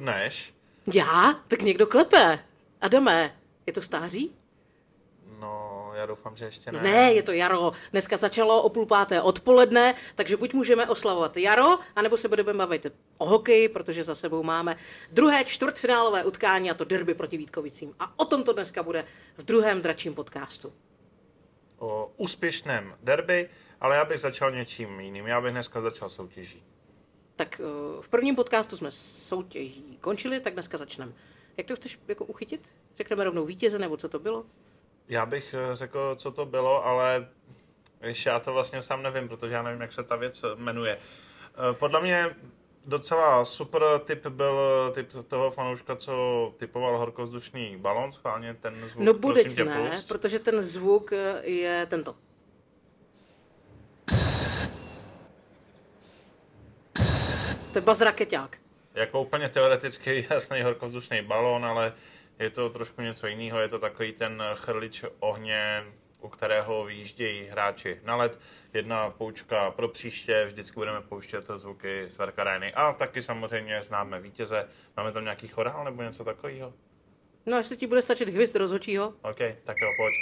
Dnes? Já? Tak někdo klepe. Adame, je to stáří? No, já doufám, že ještě ne. Ne, je to jaro. Dneska začalo o půl páté odpoledne, takže buď můžeme oslavovat jaro, anebo se budeme bavit o hokeji, protože za sebou máme druhé čtvrtfinálové utkání a to derby proti Vítkovicím. A o tom to dneska bude v druhém dračím podcastu. O úspěšném derby, ale já bych začal něčím jiným. Já bych dneska začal soutěží. Tak eh, v prvním podcastu jsme soutěží končili, tak dneska začneme. Jak to chceš jako uchytit? Řekneme rovnou vítěze, nebo co to bylo? Já bych eh, řekl, co to bylo, ale ještě já to vlastně sám nevím, protože já nevím, jak se ta věc jmenuje. Eh, Podle mě docela super tip byl tip toho fanouška, co typoval horkozdušný balon, schválně ten zvuk, No bude ne, pust. protože ten zvuk je tento. To je baz raketák. Jako úplně teoreticky jasný horkovzdušný balón, ale je to trošku něco jiného. Je to takový ten chrlič ohně, u kterého vyjíždějí hráči na led. Jedna poučka pro příště, vždycky budeme pouštět zvuky z Verkareny. A taky samozřejmě známe vítěze. Máme tam nějaký chorál nebo něco takového? No, jestli ti bude stačit hvizd rozhočího, OK, tak jo, pojď.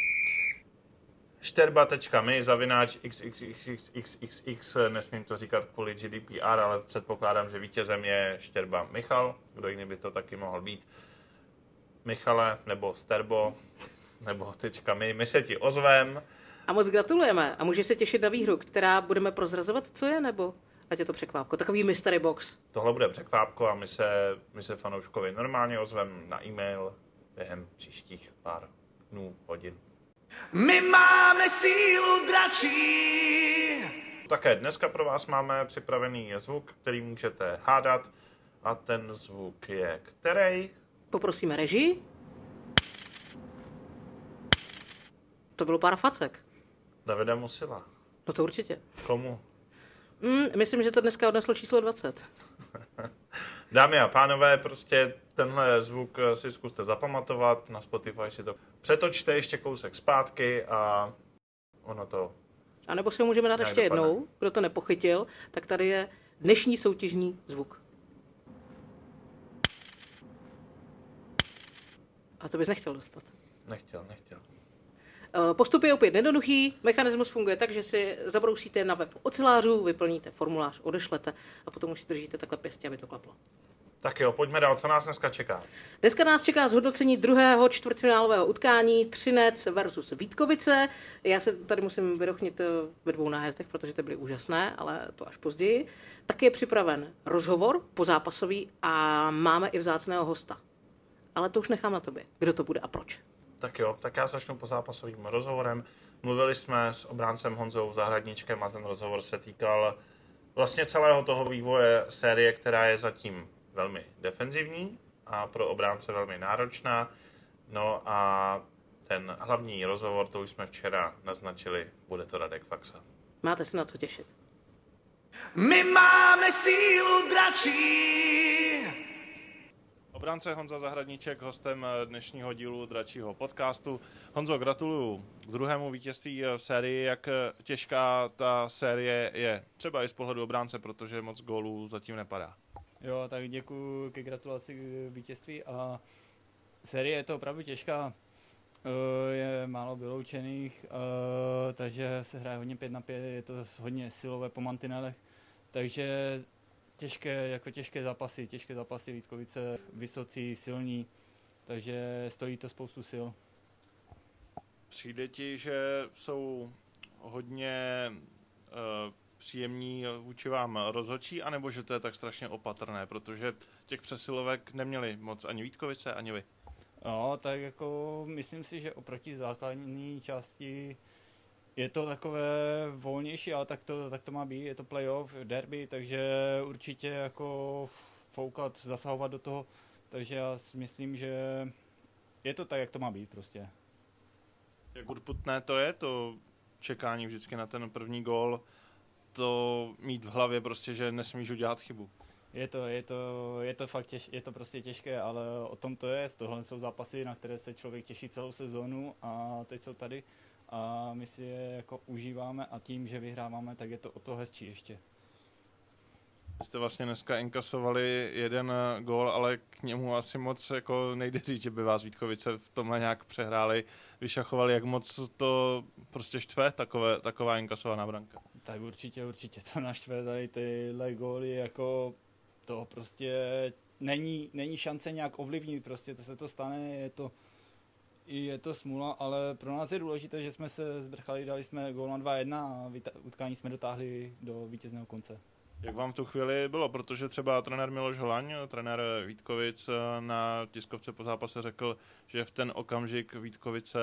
Šterba.my zavináč xxxxxx, nesmím to říkat kvůli GDPR, ale předpokládám, že vítězem je Šterba Michal, kdo jiný by to taky mohl být. Michale, nebo Sterbo, nebo tečka my, my se ti ozvem. a moc gratulujeme. A můžeš se těšit na výhru, která budeme prozrazovat, co je, nebo ať je to překvápko. Takový mystery box. Tohle bude překvápko a my se, my se fanouškovi normálně ozvem na e-mail během příštích pár dnů, hodin. My máme sílu dračí. Také dneska pro vás máme připravený zvuk, který můžete hádat. A ten zvuk je který? Poprosíme režii. To bylo pár facek. Davida Musila. No to určitě. Komu? Mm, myslím, že to dneska odneslo číslo 20. Dámy a pánové, prostě tenhle zvuk si zkuste zapamatovat, na Spotify si to přetočte ještě kousek zpátky a ono to... A nebo si ho můžeme dát ještě dopadne? jednou, kdo to nepochytil, tak tady je dnešní soutěžní zvuk. A to bys nechtěl dostat. Nechtěl, nechtěl. Eh, Postup je opět jednoduchý, mechanismus funguje tak, že si zabrousíte na web ocelářů, vyplníte formulář, odešlete a potom už si držíte takhle pěstě, aby to klaplo. Tak jo, pojďme dál, co nás dneska čeká? Dneska nás čeká zhodnocení druhého čtvrtfinálového utkání Třinec versus Vítkovice. Já se tady musím vyrochnit eh, ve dvou nájezdech, protože ty byly úžasné, ale to až později. Taky je připraven rozhovor pozápasový a máme i vzácného hosta. Ale to už nechám na tobě. Kdo to bude a proč? Tak jo, tak já začnu po zápasovým rozhovorem. Mluvili jsme s obráncem Honzou Zahradničkem a ten rozhovor se týkal vlastně celého toho vývoje série, která je zatím velmi defenzivní a pro obránce velmi náročná. No a ten hlavní rozhovor, to už jsme včera naznačili, bude to Radek Faxa. Máte se na co těšit. My máme sílu dračí. Obránce Honza Zahradníček, hostem dnešního dílu Dračího podcastu. Honzo, gratuluju k druhému vítězství v sérii. Jak těžká ta série je? Třeba i z pohledu obránce, protože moc gólů zatím nepadá. Jo, tak děkuji ke gratulaci k vítězství a série je to opravdu těžká. Eh, Je málo vyloučených, eh, takže se hraje hodně 5 na 5, je to hodně silové po mantinelech, takže těžké, jako těžké zápasy, těžké zápasy Vítkovice, vysocí, silní, takže stojí to spoustu sil. Přijde ti, že jsou hodně uh, příjemní vůči vám rozhodčí, anebo že to je tak strašně opatrné, protože těch přesilovek neměli moc ani Vítkovice, ani vy. No, tak jako myslím si, že oproti základní části je to takové volnější, ale tak to, tak to má být, je to playoff, derby, takže určitě jako foukat, zasahovat do toho, takže já si myslím, že je to tak, jak to má být prostě. Jak urputné to je, to čekání vždycky na ten první gól, to mít v hlavě prostě, že nesmíš udělat chybu. Je to, je to, je to fakt těž, je to prostě těžké, ale o tom to je, tohle jsou zápasy, na které se člověk těší celou sezónu a teď jsou tady a my si je jako užíváme a tím, že vyhráváme, tak je to o to hezčí ještě. Vy jste vlastně dneska inkasovali jeden eh, gól, ale k němu asi moc jako nejde říct, že by vás Vítkovice v tomhle nějak přehráli, vyšachovali, jak moc to prostě štve, takové, taková inkasovaná branka. Tak určitě, určitě to naštve tady tyhle góly, jako to prostě není, není šance nějak ovlivnit, prostě to se to stane, je to, je to smula, ale pro nás je důležité, že jsme se zbrchali, dali jsme gól na 2-1 a utkání jsme dotáhli do vítězného konce. Jak vám v tu chvíli bylo? Protože třeba trenér Miloš Holaň, trenér Vítkovic na tiskovce po zápase řekl, že v ten okamžik Vítkovice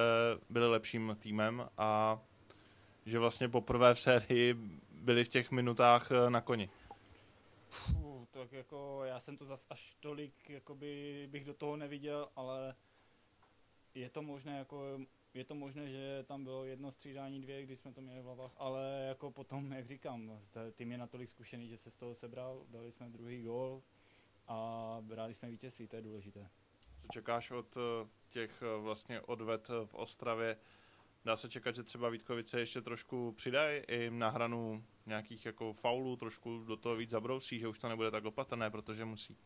byli lepším týmem a že vlastně poprvé v sérii byli v těch minutách na koni. Fuh, tak jako já jsem to zas až tolik jakoby bych do toho neviděl, ale je to možné, jako je to možné, že tam bylo jedno střídání, dvě, když jsme to měli v hlavách, ale jako potom, jak říkám, tým je natolik zkušený, že se z toho sebral, dali jsme druhý gól a brali jsme vítězství, to je důležité. Co čekáš od eh, těch eh, vlastně odvet v Ostravě? Dá se čekat, že třeba Vítkovice ještě trošku přidají i na hranu nějakých jako faulů, trošku do toho víc zabrousí, že už to nebude tak opatrné, protože musí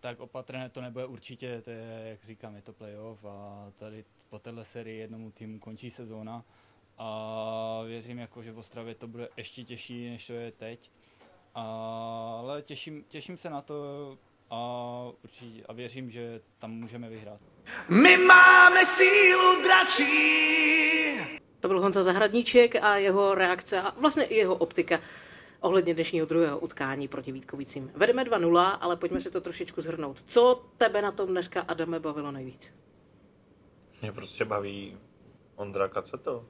tak opatrné to nebude určitě, to je, jak říkám, je to playoff a tady po téhle sérii jednomu týmu končí sezóna a věřím, jako, že v Ostravě to bude ještě těžší, než to je teď. Ale těším, těším se na to a, určitě, a věřím, že tam můžeme vyhrát. My máme sílu dračí. To byl Honza Zahradníček a jeho reakce a vlastně i jeho optika ohledně dnešního druhého utkání proti Vítkovicím. Vedeme 2-0, ale pojďme si to trošičku zhrnout. Co tebe na tom dneska, Adame, bavilo nejvíc? Mě prostě baví Ondra Kaceto.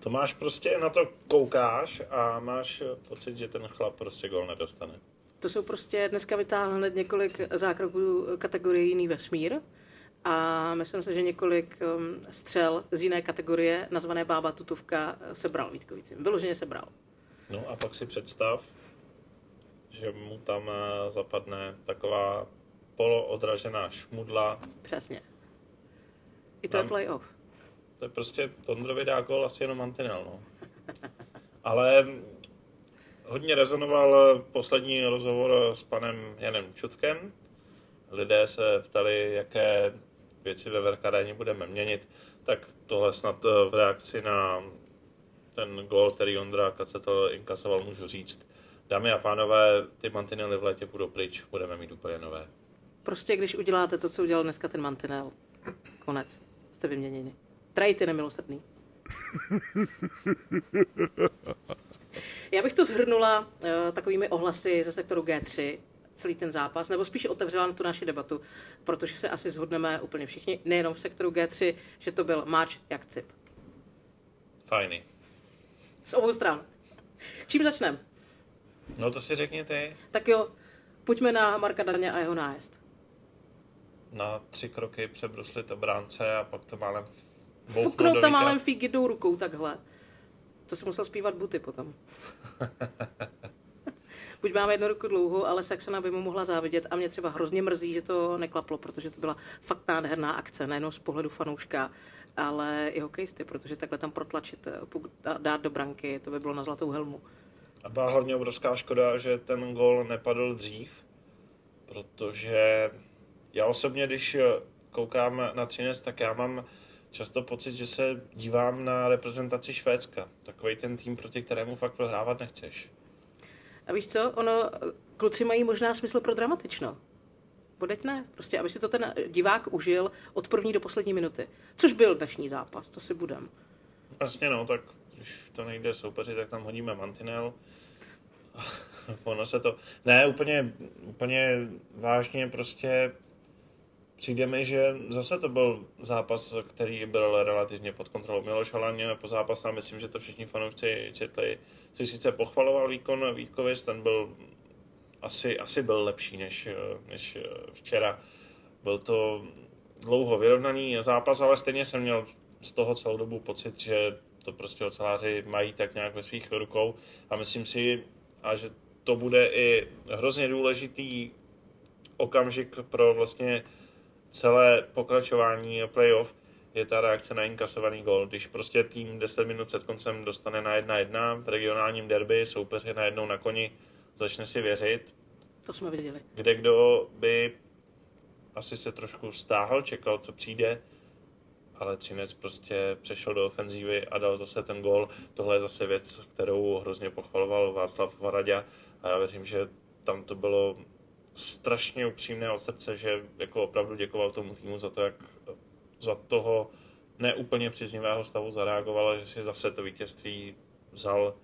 To máš prostě, na to koukáš a máš pocit, že ten chlap prostě gol nedostane. To jsou prostě, dneska vytáhl hned několik zákroků kategorie jiný vesmír a myslím si, že několik um, střel z jiné kategorie, nazvané Bába Tutovka, sebral Vítkovicím. Vyloženě sebral. No a pak si představ, že mu tam eh, zapadne taková poloodražená šmudla. Přesně. I to tam, je playoff. To je prostě, Tondrovi dá gol asi jenom mantinel, no. Ale hodně rezonoval poslední rozhovor s panem Janem Čutkem. Lidé se ptali, jaké věci ve Verkaréně budeme měnit, tak tohle snad v reakci na ten gol, který Ondra Kacetel inkasoval, můžu říct. Dámy a pánové, ty mantinely v létě budou pryč, budeme mít úplně nové. Prostě když uděláte to, co udělal dneska ten mantinel, konec, jste vyměněni. Trajty nemilosrdný. Já bych to zhrnula uh, takovými ohlasy ze sektoru G3, celý ten zápas, nebo spíš otevřela na tu naši debatu, protože se asi zhodneme úplně všichni, nejenom v sektoru G3, že to byl máč jak cip. Fajný. Z obou stran. Čím začneme? No to si řekni ty. Tak jo, pojďme na Marka Daně a jeho nájezd. Na tři kroky přebruslit obránce a pak to málem Fuknout tam málem fík jednou rukou takhle. To si musel zpívat buty potom. Buď máme jednu ruku dlouhou, ale Saxona by mu mohla závidět a mě třeba hrozně mrzí, že to neklaplo, protože to byla fakt nádherná akce, nejenom z pohledu fanouška, ale i hokejisty, protože takhle tam protlačit eh, dát do branky, to by bylo na zlatou helmu. A byla hlavně obrovská škoda, že ten gol nepadl dřív, protože já osobně, když koukám na Třinec, tak já mám často pocit, že se dívám na reprezentaci Švédska. Takový ten tým, proti kterému fakt prohrávat nechceš. A víš co, ono, kluci mají možná smysl pro dramatično. Bodeť ne. Prostě, aby si to ten divák užil od první do poslední minuty. Což byl dnešní zápas, to si budem. Vlastně no, tak když to nejde soupeři, tak tam hodíme mantinel. ono se to... Ne, úplně, úplně vážně prostě přijde mi, že zase to byl zápas, který byl relativně pod kontrolou. Miloš Halaň po zápase, myslím, že to všichni fanoušci četli, si sice pochvaloval výkon Vítkovic, ten byl asi, asi byl lepší než, než včera. Byl to dlouho vyrovnaný zápas, ale stejně jsem měl z toho celou dobu pocit, že to prostě oceláři mají tak nějak ve svých rukou. A myslím si, a že to bude i hrozně důležitý okamžik pro vlastně celé pokračování playoff, je ta reakce na inkasovaný gol. Když prostě tým 10 minut před koncem dostane na 1-1 v regionálním derby, soupeř je najednou na koni, začne si věřit. To jsme viděli. Kde kdo by asi se trošku stáhl, čekal, co přijde, ale Třinec prostě přešel do ofenzívy a dal zase ten gol. Tohle je zase věc, kterou hrozně pochvaloval Václav Varadě a já věřím, že tam to bylo strašně upřímné od srdce, že jako opravdu děkoval tomu týmu za to, jak za toho neúplně příznivého stavu zareagoval, že si zase to vítězství vzal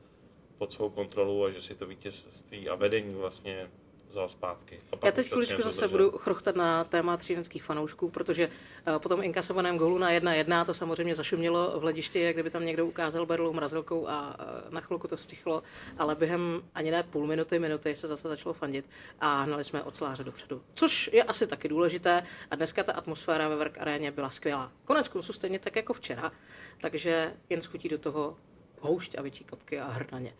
pod svou kontrolu a že si to vítězství a vedení vlastně vzal zpátky. A Já teď chviličku Třinec zase budu chrochtat na téma třídenských fanoušků, protože eh, po tom inkasovaném gólu na 1-1 to samozřejmě zašumělo v hledišti, jak kdyby tam někdo ukázal berlou mrazilkou a eh, na chvilku to stichlo, ale během ani ne půl minuty, minuty se zase začalo fandit a hnali jsme oceláře dopředu. Což je asi taky důležité a dneska ta atmosféra ve Verk aréně byla skvělá. Konec konců stejně tak jako včera, takže jen schutí do toho houšť a větší kapky a hrdaně.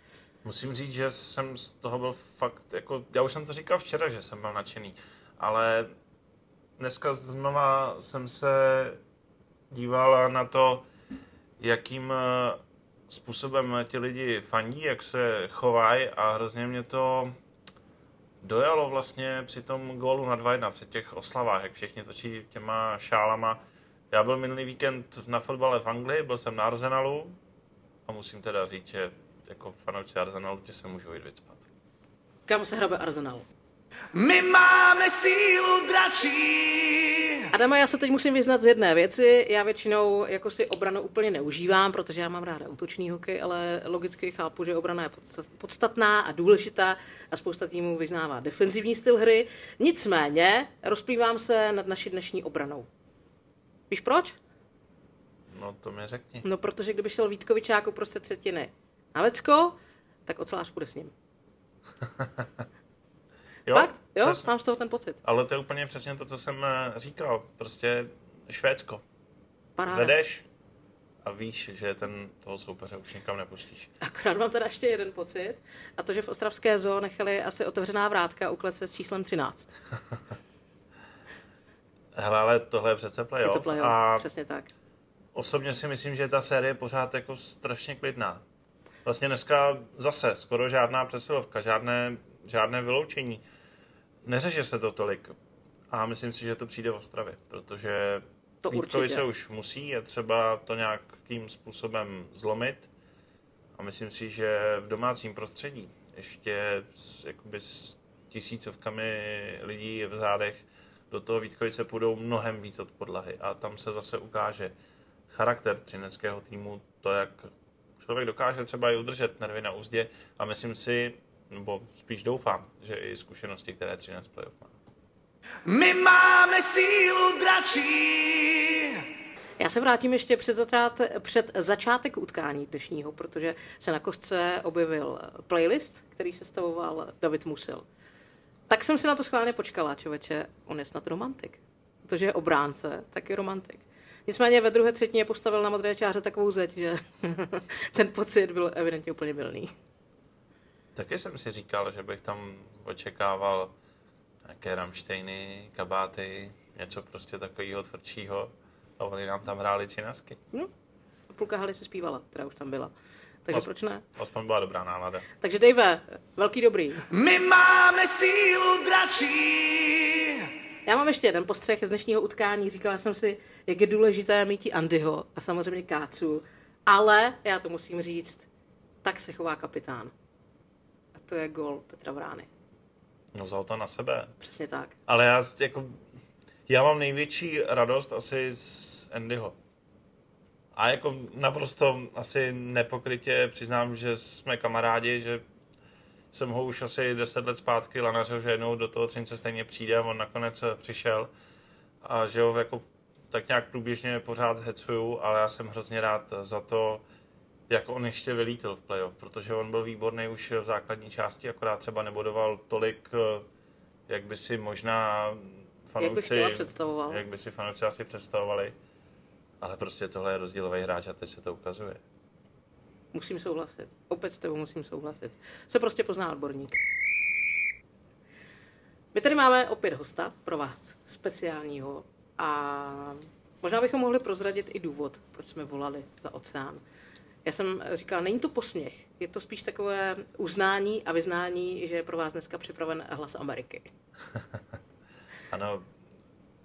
Musím říct, že jsem z toho byl fakt, jako, já už jsem to říkal včera, že jsem byl nadšený, ale dneska znova jsem se díval na to, jakým eh, způsobem ti lidi fandí, jak se chovají a hrozně mě to dojalo vlastně při tom gólu na 2-1, při těch oslavách, jak všichni točí těma šálama. Já byl minulý víkend na fotbale v Anglii, byl jsem na Arsenalu a musím teda říct, že jako fanoušci Arsenalu tě se můžou jít vycpat. Kam se hrabe Arsenal? My máme sílu dračí. Adama, já se teď musím vyznat z jedné věci. Já většinou jako si obranu úplně neužívám, protože já mám ráda útočný hokej, ale logicky chápu, že obrana je podstat- podstatná a důležitá a spousta týmů vyznává defenzivní styl hry. Nicméně rozplývám se nad naší dnešní obranou. Víš proč? No to mi řekni. No, protože kdyby šel Vítkovičák uprostřed třetiny na Vecko, tak ocelář půjde s ním. Jo, Fakt? Jo, přesně. mám z toho ten pocit. Ale to je úplně přesně to, co jsem eh, říkal. Prostě Švédsko. Paráda. Vedeš a víš, že ten toho soupeře už nikam nepustíš. Akorát mám teda ještě jeden pocit, a to, že v Ostravské zoo nechali asi otevřená vrátka u klece s číslem 13. Hele, ale tohle je přece Je playoff. to playoff, a přesně tak. osobně si myslím, že ta série je pořád jako strašně klidná. Vlastně dneska zase skoro žádná přesilovka, žádné, žádné vyloučení. Neřeže se to tolik. A myslím si, že to přijde v Ostravě, protože To Vítkovice určitě. už musí, je třeba to nějakým způsobem zlomit. A myslím si, že v domácím prostředí, ještě s, jakoby s tisícovkami lidí v zádech, do toho Vítkovice půjdou mnohem víc od podlahy. A tam se zase ukáže charakter třineckého týmu, to, jak člověk dokáže třeba i udržet nervy na úzdě. A myslím si, nebo spíš doufám, že i zkušenosti, které Třinec playoff má. My máme sílu dračí. Já se vrátím ještě před, začát, před začátek utkání dnešního, protože se na kostce objevil playlist, který sestavoval David Musil. Tak jsem si na to schválně počkala, člověče, on je snad romantik. Protože je obránce, tak je romantik. Nicméně ve druhé třetině postavil na modré čáře takovou zeď, že ten pocit byl evidentně úplně milný. Taky jsem si říkal, že bych tam očekával nějaké Rammsteiny, kabáty, něco prostě takového tvrdšího. A oni nám tam hráli činasky. No, půlka haly se zpívala, která už tam byla. Takže As- proč ne? Aspoň byla dobrá nálada. Takže Dave, velký dobrý. My máme sílu dračí. Já mám ještě jeden postřeh z dnešního utkání. Říkala jsem si, jak je důležité mít i Andyho a samozřejmě Kácu, ale já to musím říct, tak se chová kapitán. A to je gol Petra Vrány. No vzal to na sebe. Přesně tak. Ale já jako, já mám největší radost asi z Andyho. A jako naprosto asi nepokrytě přiznám, že jsme kamarádi, že jsem ho už asi 10 let zpátky lanařil, že jednou do toho Třince stejně přijde a on nakonec přišel. A že ho jako tak nějak průběžně pořád hecuju, ale já jsem hrozně rád za to, jak on ještě vylítil v playoff, protože on byl výborný už v základní části, akorát třeba nebodoval tolik, eh, jak by si možná fanoušci, Jak jak by si fanoušci asi představovali. Ale prostě tohle je rozdílový hráč a teď se to ukazuje. Musím souhlasit. Opět s tebou musím souhlasit. Se prostě pozná odborník. My tady máme opět hosta pro vás, speciálního. A Možná bychom mohli prozradit i důvod, proč jsme volali za oceán. Já jsem říkala, není to posměch, je to spíš takové uznání a vyznání, že je pro vás dneska připraven hlas Ameriky. ano,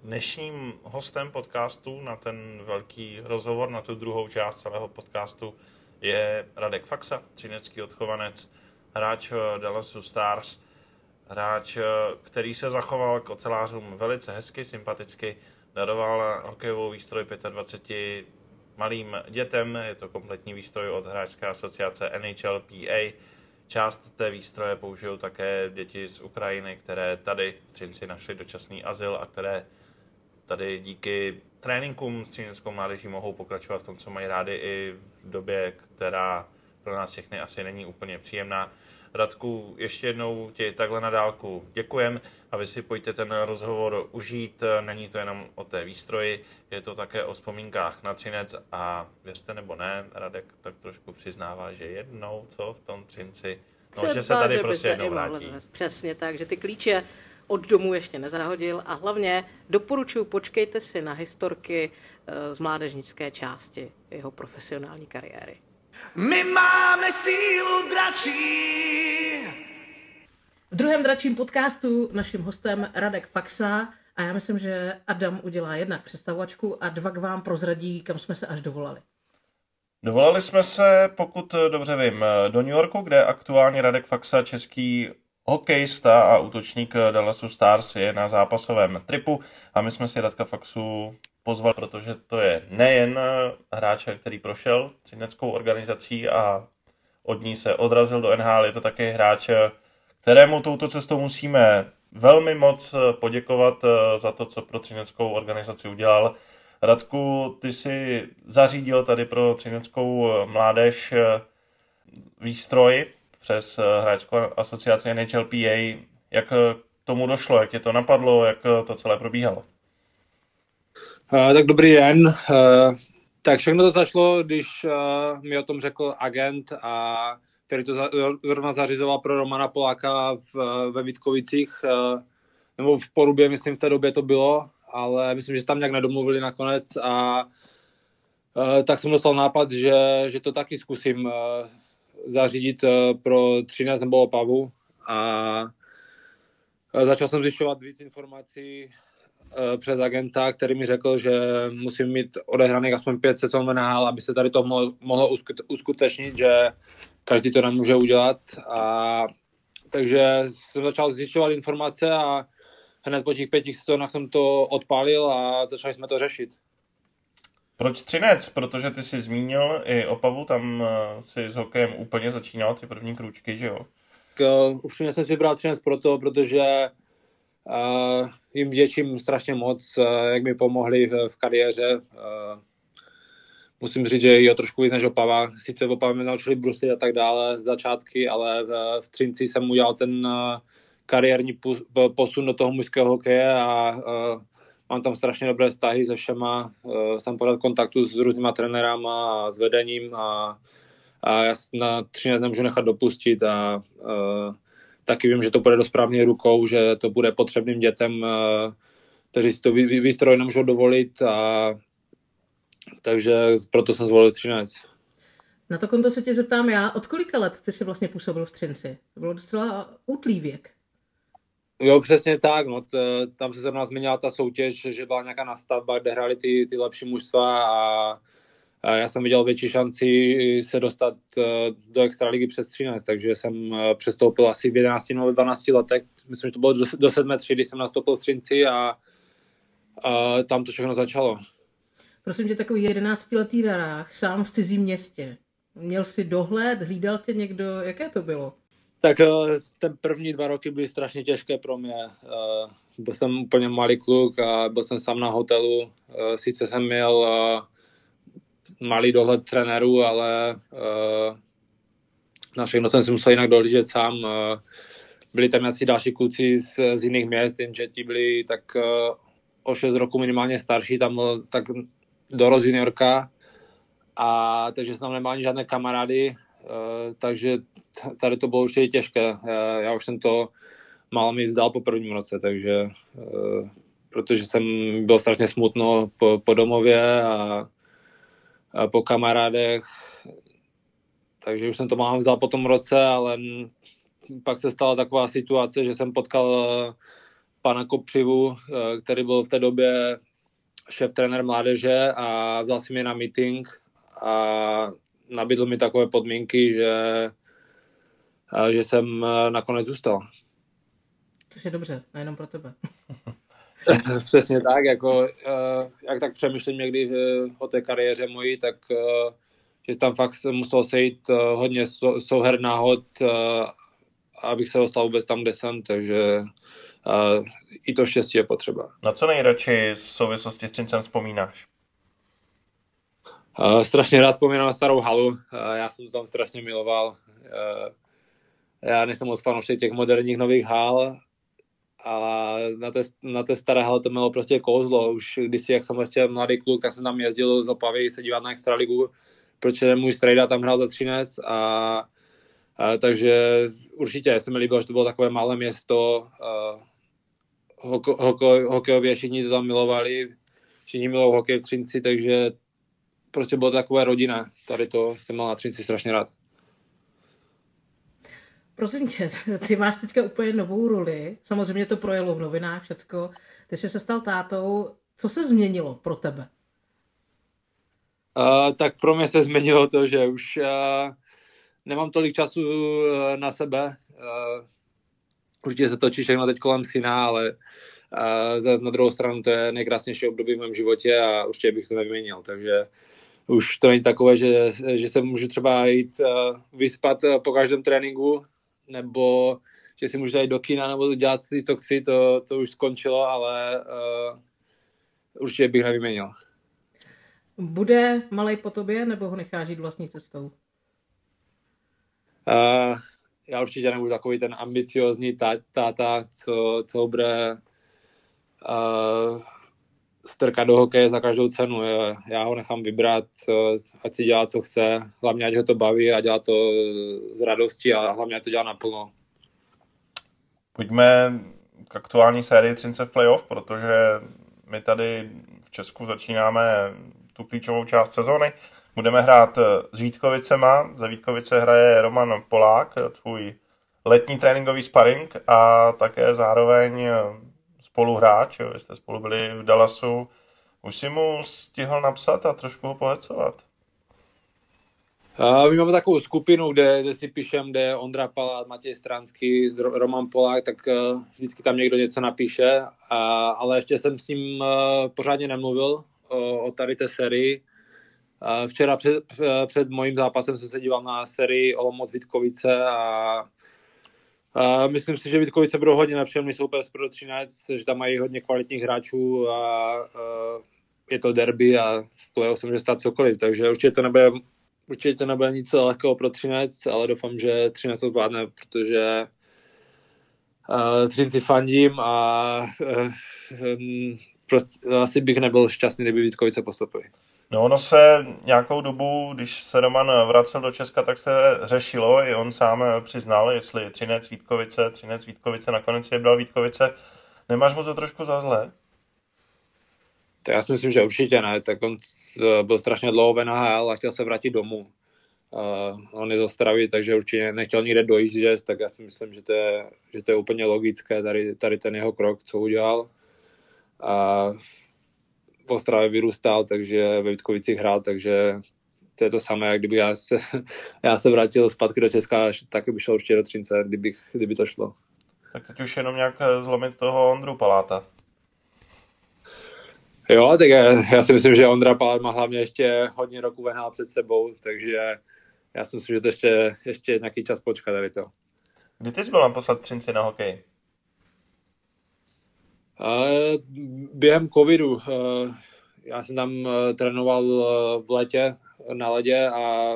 dnešním hostem podcastu na ten velký rozhovor, na tu druhou část celého podcastu je Radek Faxa, třinecký odchovanec, hráč eh, Dallasu Stars, hráč, eh, který se zachoval k ocelářům velice hezky, sympaticky, daroval hokejovou výstroj 25 malým dětem, je to kompletní výstroj od hráčské asociace NHLPA. Část té výstroje použijou také děti z Ukrajiny, které tady v Třinci našli dočasný azyl a které tady díky tréninkům s třinskou mládeží mohou pokračovat v tom, co mají rádi i v době, která pro nás všechny asi není úplně příjemná. Radku, ještě jednou ti takhle na dálku děkujem a vy si pojďte ten rozhovor užít. Není to jenom o té výstroji, je to také o vzpomínkách na Třinec a věřte nebo ne, Radek tak trošku přiznává, že jednou, co v tom Třinci, no, Třeba, že se tady že prostě jednou vrátí. Přesně tak, že ty klíče od domu ještě nezahodil a hlavně doporučuji, počkejte si na historky eh, z mládežnické části jeho profesionální kariéry. My máme sílu dračí. V druhém dračím podcastu naším hostem Radek Paxa a já myslím, že Adam udělá jednak představovačku a dva k vám prozradí, kam jsme se až dovolali. Dovolali jsme se, pokud dobře vím, do New Yorku, kde aktuálně Radek Faxa, český hokejista a útočník Dallasu Stars je na zápasovém tripu a my jsme si Radka Faxu pozval, protože to je nejen hráč, který prošel třineckou organizací a od ní se odrazil do NHL, je to také hráč, kterému touto cestou musíme velmi moc poděkovat za to, co pro třineckou organizaci udělal. Radku, ty si zařídil tady pro třineckou mládež výstroj přes hráčskou asociaci NHLPA. Jak k tomu došlo, jak tě to napadlo, jak to celé probíhalo? Uh, tak dobrý den. Uh, tak všechno to začalo, když uh, mi o tom řekl agent, a, který to zrovna zařizoval pro Romana Poláka v, ve Vítkovicích, uh, nebo v Porubě, myslím, v té době to bylo, ale myslím, že se tam nějak nedomluvili nakonec a uh, tak jsem dostal nápad, že, že to taky zkusím uh, zařídit uh, pro 13 nebo Opavu a začal jsem zjišťovat víc informací Eh, přes agenta, který mi řekl, že musím mít odehraných aspoň pět sezon NHL, aby se tady to mohlo, mohlo uskutečnit, že každý to nemůže udělat. A, takže jsem začal zjišťovat informace a hned po těch pěti sezónách jsem to odpálil a začali jsme to řešit. Proč Třinec? Protože ty jsi zmínil i Opavu, tam eh, si s hokejem úplně začínal ty první krůčky, že jo? K, uh, upřímně jsem si vybral Třinec proto, protože Uh, jim vděčím strašně moc, uh, jak mi pomohli v, v kariéře. Uh, musím říct, že je o trošku víc než Opava. Sice v Opavě mě naučili bruslit a tak dále, začátky, ale v, v Třinci jsem udělal ten uh, kariérní posun do toho mužského hokeje a uh, mám tam strašně dobré vztahy se všema. Uh, jsem pořád kontaktu s různýma trenérama a s vedením a, a já na Třinec nemůžu nechat dopustit a uh, taky vím, že to bude do správně rukou, že to bude potřebným dětem, eh, kteří si to výstroj nemůžou dovolit a takže proto jsem zvolil 13. Na to konto se tě zeptám já, od kolika let ty jsi vlastně působil v Třinci? To bylo docela útlý věk. Jo, přesně tak. No, t, tam se zrovna změnila ta soutěž, že byla nějaká nastavba, kde hráli ty, ty lepší mužstva a já jsem viděl větší šanci se dostat eh, do extraligy přes 13, takže jsem eh, přestoupil asi v 11 nebo 12 letech. Myslím, že to bylo do 7 3, když jsem nastoupil v Třinci a, a tam to všechno začalo. Prosím tě, takový 11-letý rarách, sám v cizím městě. Měl jsi dohled, hlídal tě někdo, jaké to bylo? Tak eh, ten první dva roky byly strašně těžké pro mě. Byl jsem úplně malý kluk a byl jsem sám na hotelu. Sice jsem měl malý dohled trenérů, ale na všechno jsem si musel jinak dohlížet sám. Byli tam nějací další kluci z, z jiných měst, jenže ti byli tak o 6 roku minimálně starší, tam tak dorost juniorka, a takže jsem tam nemal ani žádné kamarády, takže tady to bylo určitě těžké. Uh, já už jsem to málo mi vzdal po prvním roce, takže uh, protože jsem byl strašně smutno po, po domově a, a po kamarádech. Takže už jsem to mám vzal po tom roce, ale pak se stala taková situace, že jsem potkal pana Kopřivu, který byl v té době šéf trenér mládeže a vzal si mě na meeting a nabídl mi takové podmínky, že, že jsem nakonec zůstal. Což je dobře, nejenom pro tebe. Přesně tak, jako jak tak přemýšlím někdy o té kariéře mojí, tak že tam fakt musel sejít hodně souher náhod, abych se dostal vůbec tam, kde jsem, takže i to štěstí je potřeba. Na co nejradši v souvislosti s Třincem vzpomínáš? Uh, strašně rád vzpomínám na starou halu, uh, já jsem tam strašně miloval. Uh, já nejsem moc fanoušek těch moderních nových hal, ale na té, na té staré hale to mělo prostě kouzlo. Už když jak jsem ještě mladý kluk, tak jsem tam jezdil z Opavy se dívat na extraligu, protože můj strejda tam hrál za Třinec a, a takže určitě se mi líbilo, že to bylo takové malé město, uh, hoko, hoko, hokejově všichni to tam milovali, všichni milují hokej v Třinci, takže prostě bylo to takové rodina. Tady to jsem mal na Třinci strašně rád. Prosím tě, ty máš teďka úplně novou roli. Samozřejmě to projelo v novinách všecko. Ty jsi se stal tátou. Co se změnilo pro tebe? Uh, tak pro mě se změnilo to, že už uh, nemám tolik času uh, na sebe. Uh, určitě se točí všechno teď kolem syna, ale uh, na druhou stranu to je nejkrásnější období v mém životě a určitě bych to nevyměnil, takže už to není takové, že, že se můžu třeba jít uh, vyspat uh, po každém tréninku, nebo že si můžu jít do kina nebo dělat si, co chci, to, to už skončilo, ale uh, určitě bych nevyměnil. Bude malej po tobě, nebo ho necháš jít vlastní cestou? Uh, já určitě nebudu takový ten ambiciozní táta, co, co bude uh, strkat do hokeje za každou cenu. Já ho nechám vybrat, ať si dělá, co chce, hlavně ať ho to baví a dělá to z radosti a hlavně ať to dělá naplno. Pojďme k aktuální sérii Třince v playoff, protože my tady v Česku začínáme tu klíčovou část sezóny. Budeme hrát s Vítkovicema. Za Vítkovice hraje Roman Polák, tvůj letní tréninkový sparring a také zároveň spoluhráč, jo, vy jste spolu byli v Dallasu. Už si mu stihl napsat a trošku ho pohecovat? Uh, my máme takovou skupinu, kde, kde si píšem, kde Ondra Palát, Matěj Stranský, Roman Polák, tak uh, vždycky tam někdo něco napíše, uh, ale ještě jsem s ním uh, pořádně nemluvil o, o tady té sérii. Včera před, před mojím zápasem jsem se díval na sérii Olomouc Vitkovice a Uh, myslím si, že Vítkovice budou hodně nepříjemný soupeř pro Třinec, že tam mají hodně kvalitních hráčů a uh, je to derby a v play se může stát cokoliv, takže určitě to nebude, určitě to nebude nic lehkého pro Třinec, ale doufám, že Třinec to zvládne, protože uh, Třinci fandím a uh, um, prostě, asi bych nebyl šťastný, kdyby Vítkovice postupili. No ono se nějakou dobu, když se Roman vracel do Česka, tak se řešilo, i on sám přiznal, jestli Třinec Vítkovice, Třinec Vítkovice, nakonec je byla Vítkovice. Nemáš mu to trošku za zlé? To já si myslím, že určitě ne. Tak on byl strašně dlouho v NHL a chtěl se vrátit domů. Uh, on je z Ostravy, takže určitě nechtěl nikde dojíždět, tak já si myslím, že to je, že to je úplně logické, tady, tady ten jeho krok, co udělal. Uh, v Ostravě vyrůstal, takže ve Vítkovicích hrál, takže to je to samé, jak kdyby já se, já se vrátil zpátky do Česka, taky bych šel určitě do Třince, kdybych, kdyby to šlo. Tak teď už jenom nějak zlomit toho Ondru Paláta. Jo, tak já, já si myslím, že Ondra Palát má hlavně ještě hodně roku venhál před sebou, takže já si myslím, že to ještě, ještě nějaký čas počká tady to. Kdy ty jsi byl naposled Třinci na hokej? Během covidu. Já jsem tam trénoval v letě na ledě a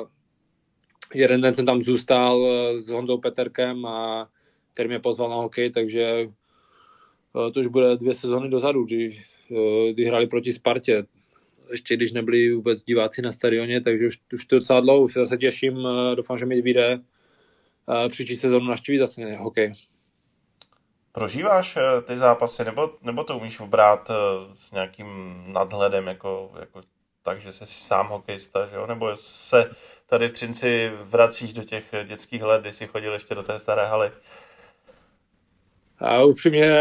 jeden den jsem tam zůstal s Honzou Peterkem, a který mě pozval na hokej, takže to už bude dvě sezóny dozadu, kdy, kdy hrali proti Spartě. Ještě když nebyli vůbec diváci na stadioně, takže už, už to docela dlouho, už se zase těším, doufám, že mi vyjde příští sezónu naštívit zase hokej. Prožíváš eh, ty zápasy, nebo, nebo to umíš obrát s nějakým nadhledem, jako, jako tak, že jsi sám hokejista, že jo? nebo se tady v Třinci vracíš do těch dětských let, kdy jsi chodil ještě do té staré haly? A upřímně,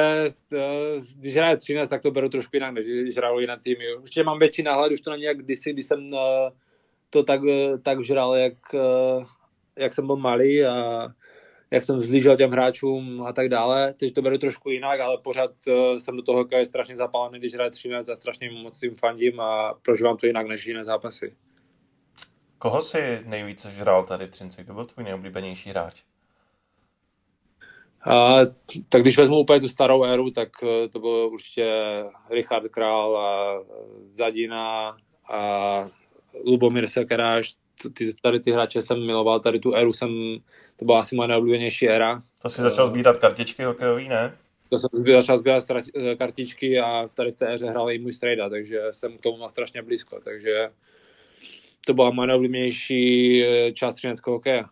když hraje 13, tak to beru trošku jinak, než když hraju jiné týmy. Určitě mám větší náhled, už to není jak kdysi, když jsem eh, to tak, eh, tak žral, jak, eh, jak jsem byl malý a jak jsem zlížel těm hráčům a tak dále. Teď to beru trošku jinak, ale pořád jsem do toho je strašně zapálený, když hraje 13 a strašně moc jim fandím a prožívám to jinak než jiné zápasy. Koho si nejvíce žral tady v Třinci? Kdo byl tvůj nejoblíbenější hráč? A, tak když vezmu úplně tu starou éru, tak eh, to byl určitě Richard Král a Zadina a Lubomír Sekeráš. Ty, tady ty hráče jsem miloval, tady tu éru jsem, to byla asi moje nejoblíbenější éra. To si začal sbírat kartičky hokejový, ne? To jsem začal sbírat eh, kartičky a tady v té éře hrál i můj strejda, takže jsem k tomu mal strašně blízko, takže to byla moje nejoblíbenější eh, část třineckého hokeje.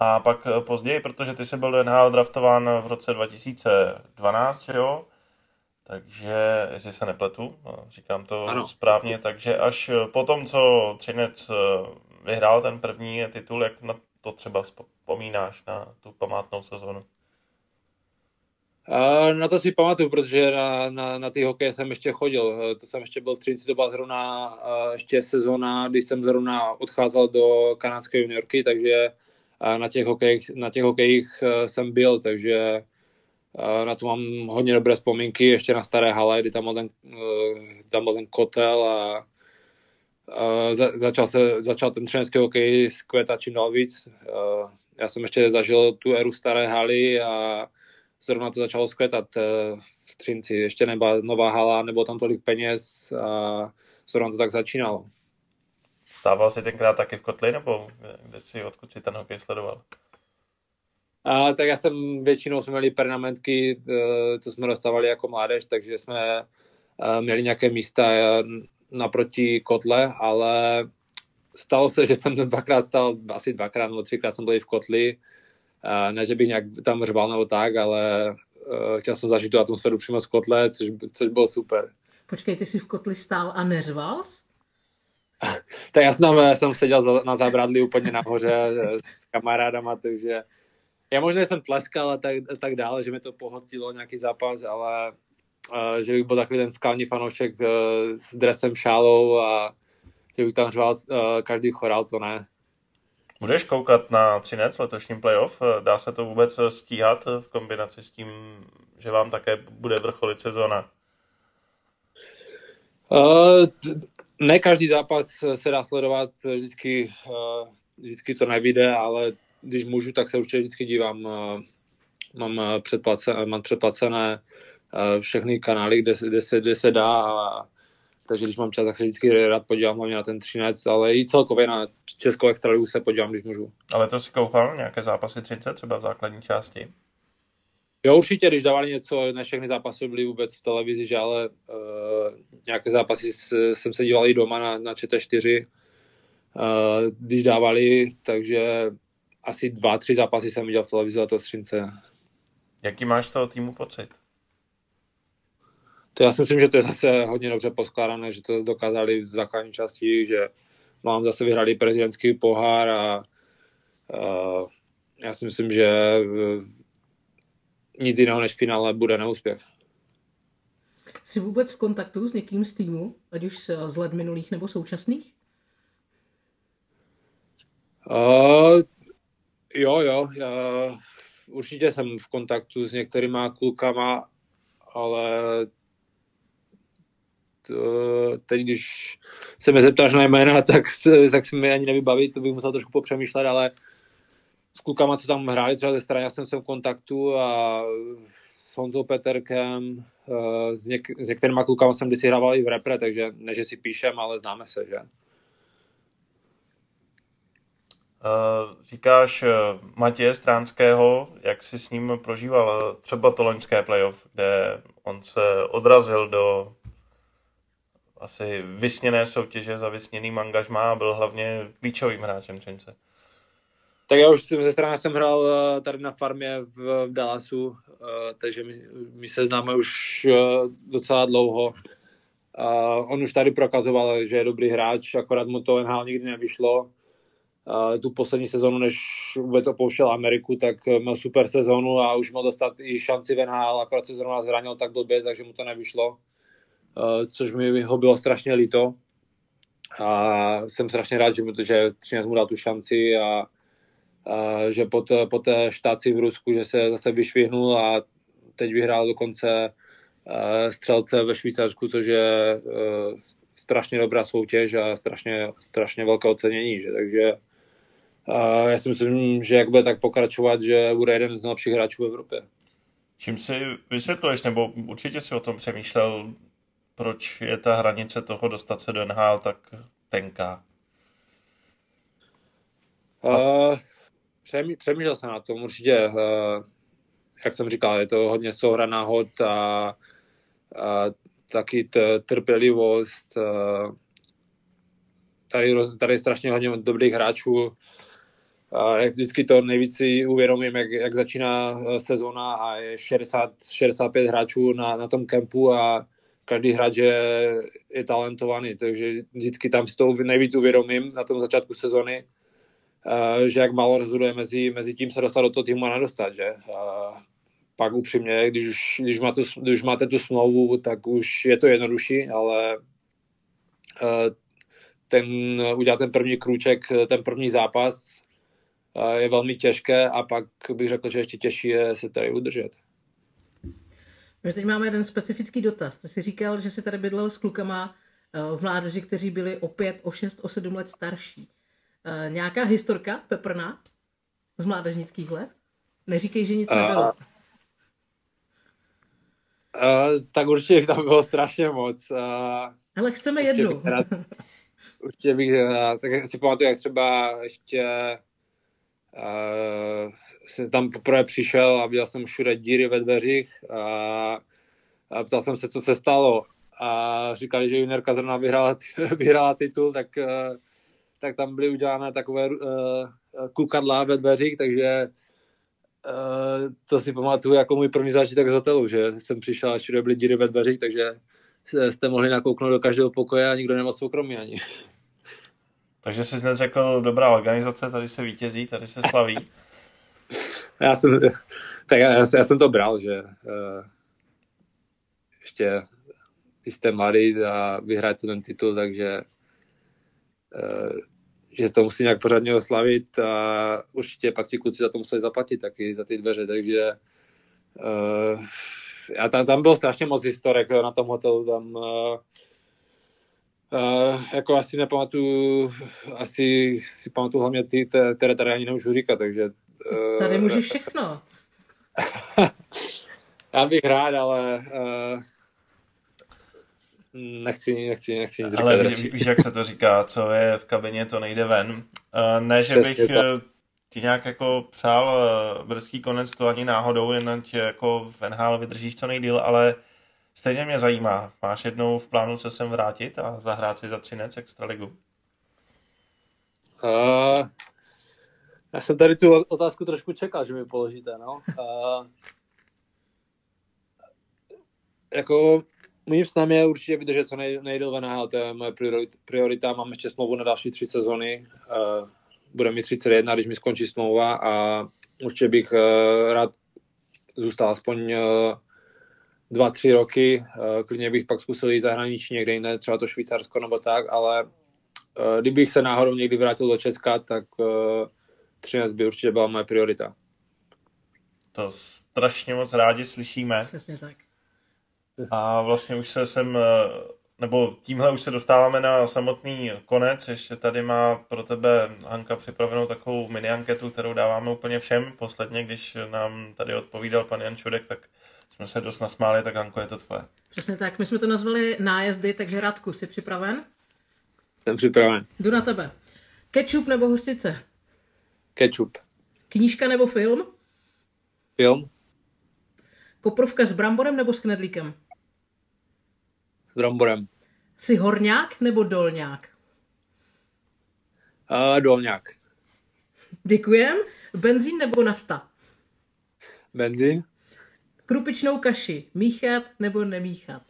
A pak eh, později, protože ty jsi byl do NHL draftován v roce 2012, jo? Takže, jestli se nepletu, říkám to ano. správně, takže až eh, po tom, co Třinec eh, vyhrál ten první titul, jak na to třeba vzpomínáš, na tu památnou sezonu? Na to si pamatuju, protože na, na, na ty hokeje jsem ještě chodil. To jsem ještě byl v Třinci, to byla zrovna ještě sezóna, kdy jsem zrovna odcházel do kanadské juniorky, takže na těch hokejích, na těch hokejích eh, jsem byl, takže eh, na to mám hodně dobré vzpomínky, ještě na staré hale, kdy tam byl ten, eh, tam byl ten kotel a, a začal, se, začal ten třenecký hokej skvětat čím dál víc. Já jsem ještě zažil tu éru staré haly a zrovna to začalo skvětat v Třinci. Ještě nebyla nová hala, nebylo tam tolik peněz a zrovna to tak začínalo. Stával si tenkrát taky v kotli, nebo kde si, odkud si ten hokej sledoval? A, tak já jsem, většinou jsme měli pernamentky, eh, co jsme dostávali jako mládež, takže jsme eh, měli nějaké místa eh, naproti kotle, ale stalo se, že jsem dvakrát stal, asi dvakrát nebo třikrát jsem byl v kotli, ne, že bych nějak tam řval nebo tak, ale chtěl jsem zažít tu atmosféru přímo z kotle, což, což bylo super. Počkej, ty jsi v kotli stál a neřval tak já jsem, jsem seděl na zábradlí úplně nahoře s kamarádama, takže já možná jsem tleskal a tak, tak dále, že mi to pohodilo nějaký zápas, ale uh, že bych byl takový ten skalní fanoušek uh, s dresem, šálou a že bych tam řval uh, každý chorál, to ne. Budeš koukat na Třinec v letošním playoff? Dá se to vůbec stíhat v kombinaci s tím, že vám také bude vrcholit sezóna? Uh, ne každý zápas se dá sledovat, vždycky, uh, vždycky to nevíde, ale když můžu, tak se určitě vždycky dívám. Uh, mám, předplacené, mám předplacené všechny kanály, kde, kde, se, kde se dá a takže když mám čas, tak se vždycky rád podívám hlavně na ten třinec, ale i celkově na Českou extraligu se podívám, když můžu. Ale to si koukal nějaké zápasy 30 třeba v základní části? Jo, určitě, když dávali něco, ne všechny zápasy byly vůbec v televizi, že ale uh, nějaké zápasy jsem se díval i doma na, na ČT4, uh, eh, když dávali, takže asi dva, tři zápasy jsem viděl v televizi letos Třince. Jaký máš z toho týmu pocit? To já si myslím, že to je zase hodně dobře poskládané, že to dokázali v základní části, že mám zase vyhrali prezidentský pohár a uh, já si myslím, že nic jiného než finále bude neúspěch. Jsi vůbec v kontaktu s někým z týmu, ať už z let minulých nebo současných? Uh, jo, jo. Já určitě jsem v kontaktu s některýma klukama, ale to, teď, když se mi zeptáš na jména, tak, tak se mi ani nevybaví, to bych musel trošku popřemýšlet, ale s klukama, co tam hráli třeba ze strany, já jsem jsem v kontaktu a s Honzou Peterkem, eh, s, něk- s některýma klukama jsem kdysi hrával i v repre, takže ne, že si píšem, ale známe se, že? Uh, říkáš uh, Matěje Stránského, jak jsi s ním prožíval třeba to loňské playoff, kde on se odrazil do asi vysněné soutěže za vysněným angažmá a byl hlavně klíčovým hráčem Třince. Tak já už jsem ze strany jsem hrál eh, tady na farmě v, Dallasu, eh, takže my, my se známe už eh, docela dlouho. On už tady prokazoval, že je dobrý hráč, akorát mu to NHL nikdy nevyšlo. Tu poslední sezonu, než vůbec opouštěl Ameriku, tak měl super sezonu a už mohl dostat i šanci v NHL, akorát se zrovna zranil tak blbě, takže mu to nevyšlo. Což mi ho bylo strašně líto. A jsem strašně rád, že, že Třinec mu dal tu šanci a že po, té, po té štáci v Rusku, že se zase vyšvihnul a teď vyhrál dokonce střelce ve Švýcarsku, což je strašně dobrá soutěž a strašně, strašně velké ocenění. Že? Takže já si myslím, že jak bude tak pokračovat, že bude jeden z nejlepších hráčů v Evropě. Čím si vysvětluješ, nebo určitě si o tom přemýšlel, proč je ta hranice toho dostat se do NHL tak tenká? Uh, přemýšlel jsem na tom určitě, uh, jak jsem říkal, je to hodně souhra náhod a, a taky t, trpělivost. Uh, tady, tady je strašně hodně dobrých hráčů. A jak vždycky to nejvíc si uvědomím, jak, jak začíná sezona a je 60, 65 hráčů na, na tom kempu a každý hráč je, je talentovaný, takže vždycky tam si to nejvíc uvědomím na tom začátku sezony že jak málo rozhoduje mezi, mezi tím se dostat do toho týmu a nedostat, že? A pak upřímně, když už, když, máte, když máte tu smlouvu, tak už je to jednodušší, ale ten, udělat ten první krůček, ten první zápas je velmi těžké a pak bych řekl, že ještě těžší je se tady udržet. My teď máme jeden specifický dotaz. Ty jsi říkal, že jsi tady bydlel s klukama v mládeži, kteří byli o pět, o šest, o sedm let starší. Uh, nějaká historka peprná z mládežnických let? Neříkej, že nic nebylo. Uh, uh, tak určitě tam bylo strašně moc. Uh, Ale chceme jednu. Bych rád, určitě bych, uh, tak si pamatuju, jak třeba ještě uh, jsem tam poprvé přišel a viděl jsem všude díry ve dveřích a, a ptal jsem se, co se stalo. A říkali, že juniorka zrovna vyhrála, vyhrála titul, tak uh, tak tam byly udělány takové uh, kukadla ve dveřích, takže uh, to si pamatuju jako můj první zážitek z hotelu, že jsem přišel a všude byly díry ve dveřích, takže jste mohli nakouknout do každého pokoje a nikdo neměl soukromí ani. Takže jsi hned řekl, dobrá organizace, tady se vítězí, tady se slaví. já jsem, tak já, já, jsem to bral, že uh, ještě když jste mladý a vyhráte ten titul, takže Eh, že to musí nějak pořádně oslavit a určitě pak ti kluci za to museli zaplatit taky, za ty dveře, takže uh, já tam, tam bylo strašně moc historek na tom hotelu, tam uh, uh, jako asi nepamatuju, asi si pamatuju hlavně ty, které tady ani nemůžu říkat, takže uh, Tady můžeš všechno. já bych rád, ale uh, nechci, nechci, nechci nic Ale ví, víš, jak se to říká, co je v kabině, to nejde ven. Uh, ne, že Přesně bych tak. Ti nějak jako přál uh, brzký konec, to ani náhodou, jen tě jako v NHL vydržíš co nejdíl, ale stejně mě zajímá. Máš jednou v plánu se sem vrátit a zahrát si za Třinec Extraligu? Uh, já jsem tady tu otázku trošku čekal, že mi položíte, no. Uh, jako Mým snem je určitě vydržet co nej, nejdéle v NHL, to je moje priorita. Mám ještě smlouvu na další tři sezony. Uh, bude mi 31, když mi skončí smlouva a určitě bych uh, rád zůstal aspoň uh, dva, tři roky. Uh, klidně bych pak zkusil jít zahraničí někde jinde, třeba to Švýcarsko nebo tak, ale uh, kdybych se náhodou někdy vrátil do Česka, tak uh, 13 by určitě byla moje priorita. To strašně moc rádi slyšíme. Přesně tak. A vlastně už se sem, eh, nebo tímhle už se dostáváme na samotný konec. Ještě tady má pro tebe Hanka připravenou takovou mini anketu, kterou dáváme úplně všem. Posledně, když nám tady odpovídal pan Jan Čudek, tak jsme se dost nasmáli, tak Hanko, je to tvoje. Přesně tak, my jsme to nazvali nájezdy, takže Radku, jsi připraven? Jsem připraven. Jdu na tebe. Ketchup nebo hořčice? Ketchup. Knížka nebo film? Film. Koprovka s bramborem nebo s knedlíkem? Bramborem. Jsi horňák nebo dolňák? Uh, dolňák. Děkujem. Benzín nebo nafta? Benzín? Krupičnou kaši. Míchat nebo nemíchat?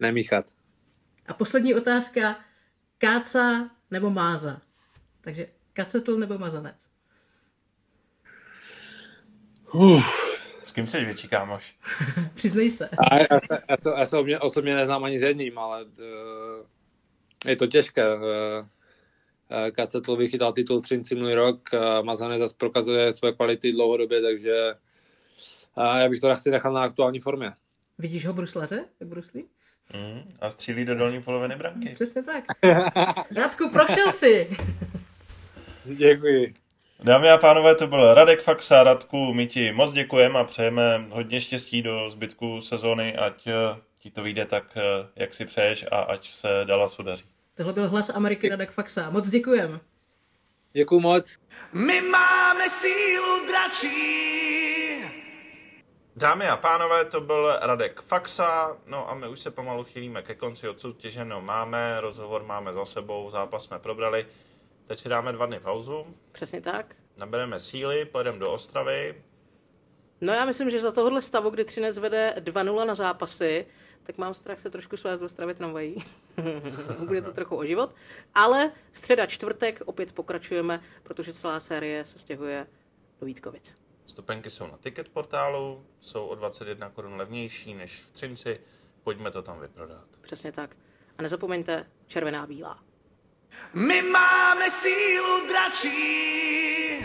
Nemíchat. A poslední otázka. Káca nebo máza? Takže kacetl nebo mazanec? Uf. S kým jsi větší kámoš? Přiznej se. A já, se, já, se, já se osobně, osobně neznám ani s jedním, ale uh, je to těžké. Uh, Kacetl vychytal titul Třinci minulý rok, uh, Mazane zase prokazuje svoje kvality dlouhodobě, takže uh, já bych to asi nechal na aktuální formě. Vidíš ho bruslaře, jak bruslí? Mm, a střílí do dolní poloviny branky. Přesně tak. Radku, prošel si. Děkuji. Dámy a pánové, to byl Radek Faxa. Radku, my ti moc děkujeme a přejeme hodně štěstí do zbytku sezóny, ať eh, ti to vyjde tak, eh, jak si přeješ a ať se dala sudaří. Tohle byl hlas Ameriky Radek Faxa. Moc děkujem. Děkuji moc. My máme sílu dračí. Dámy a pánové, to byl Radek Faxa, no a my už se pomalu chýlíme ke konci, odsoutěženo máme, rozhovor máme za sebou, zápas jsme probrali. Teď si dáme dva dny pauzu, Přesně tak. nabereme síly, pojedeme do Ostravy. No já myslím, že za tohohle stavu, kdy Třinec vede 2-0 na zápasy, tak mám strach se trošku svést do Ostravy tramvají. Bude to trochu o život. Ale středa, čtvrtek opět pokračujeme, protože celá série se stěhuje do Vítkovic. Stupenky jsou na ticket portálu, jsou o 21 korun levnější než v Třinci, pojďme to tam vyprodat. Přesně tak. A nezapomeňte, červená bílá. My máme sílu dračí.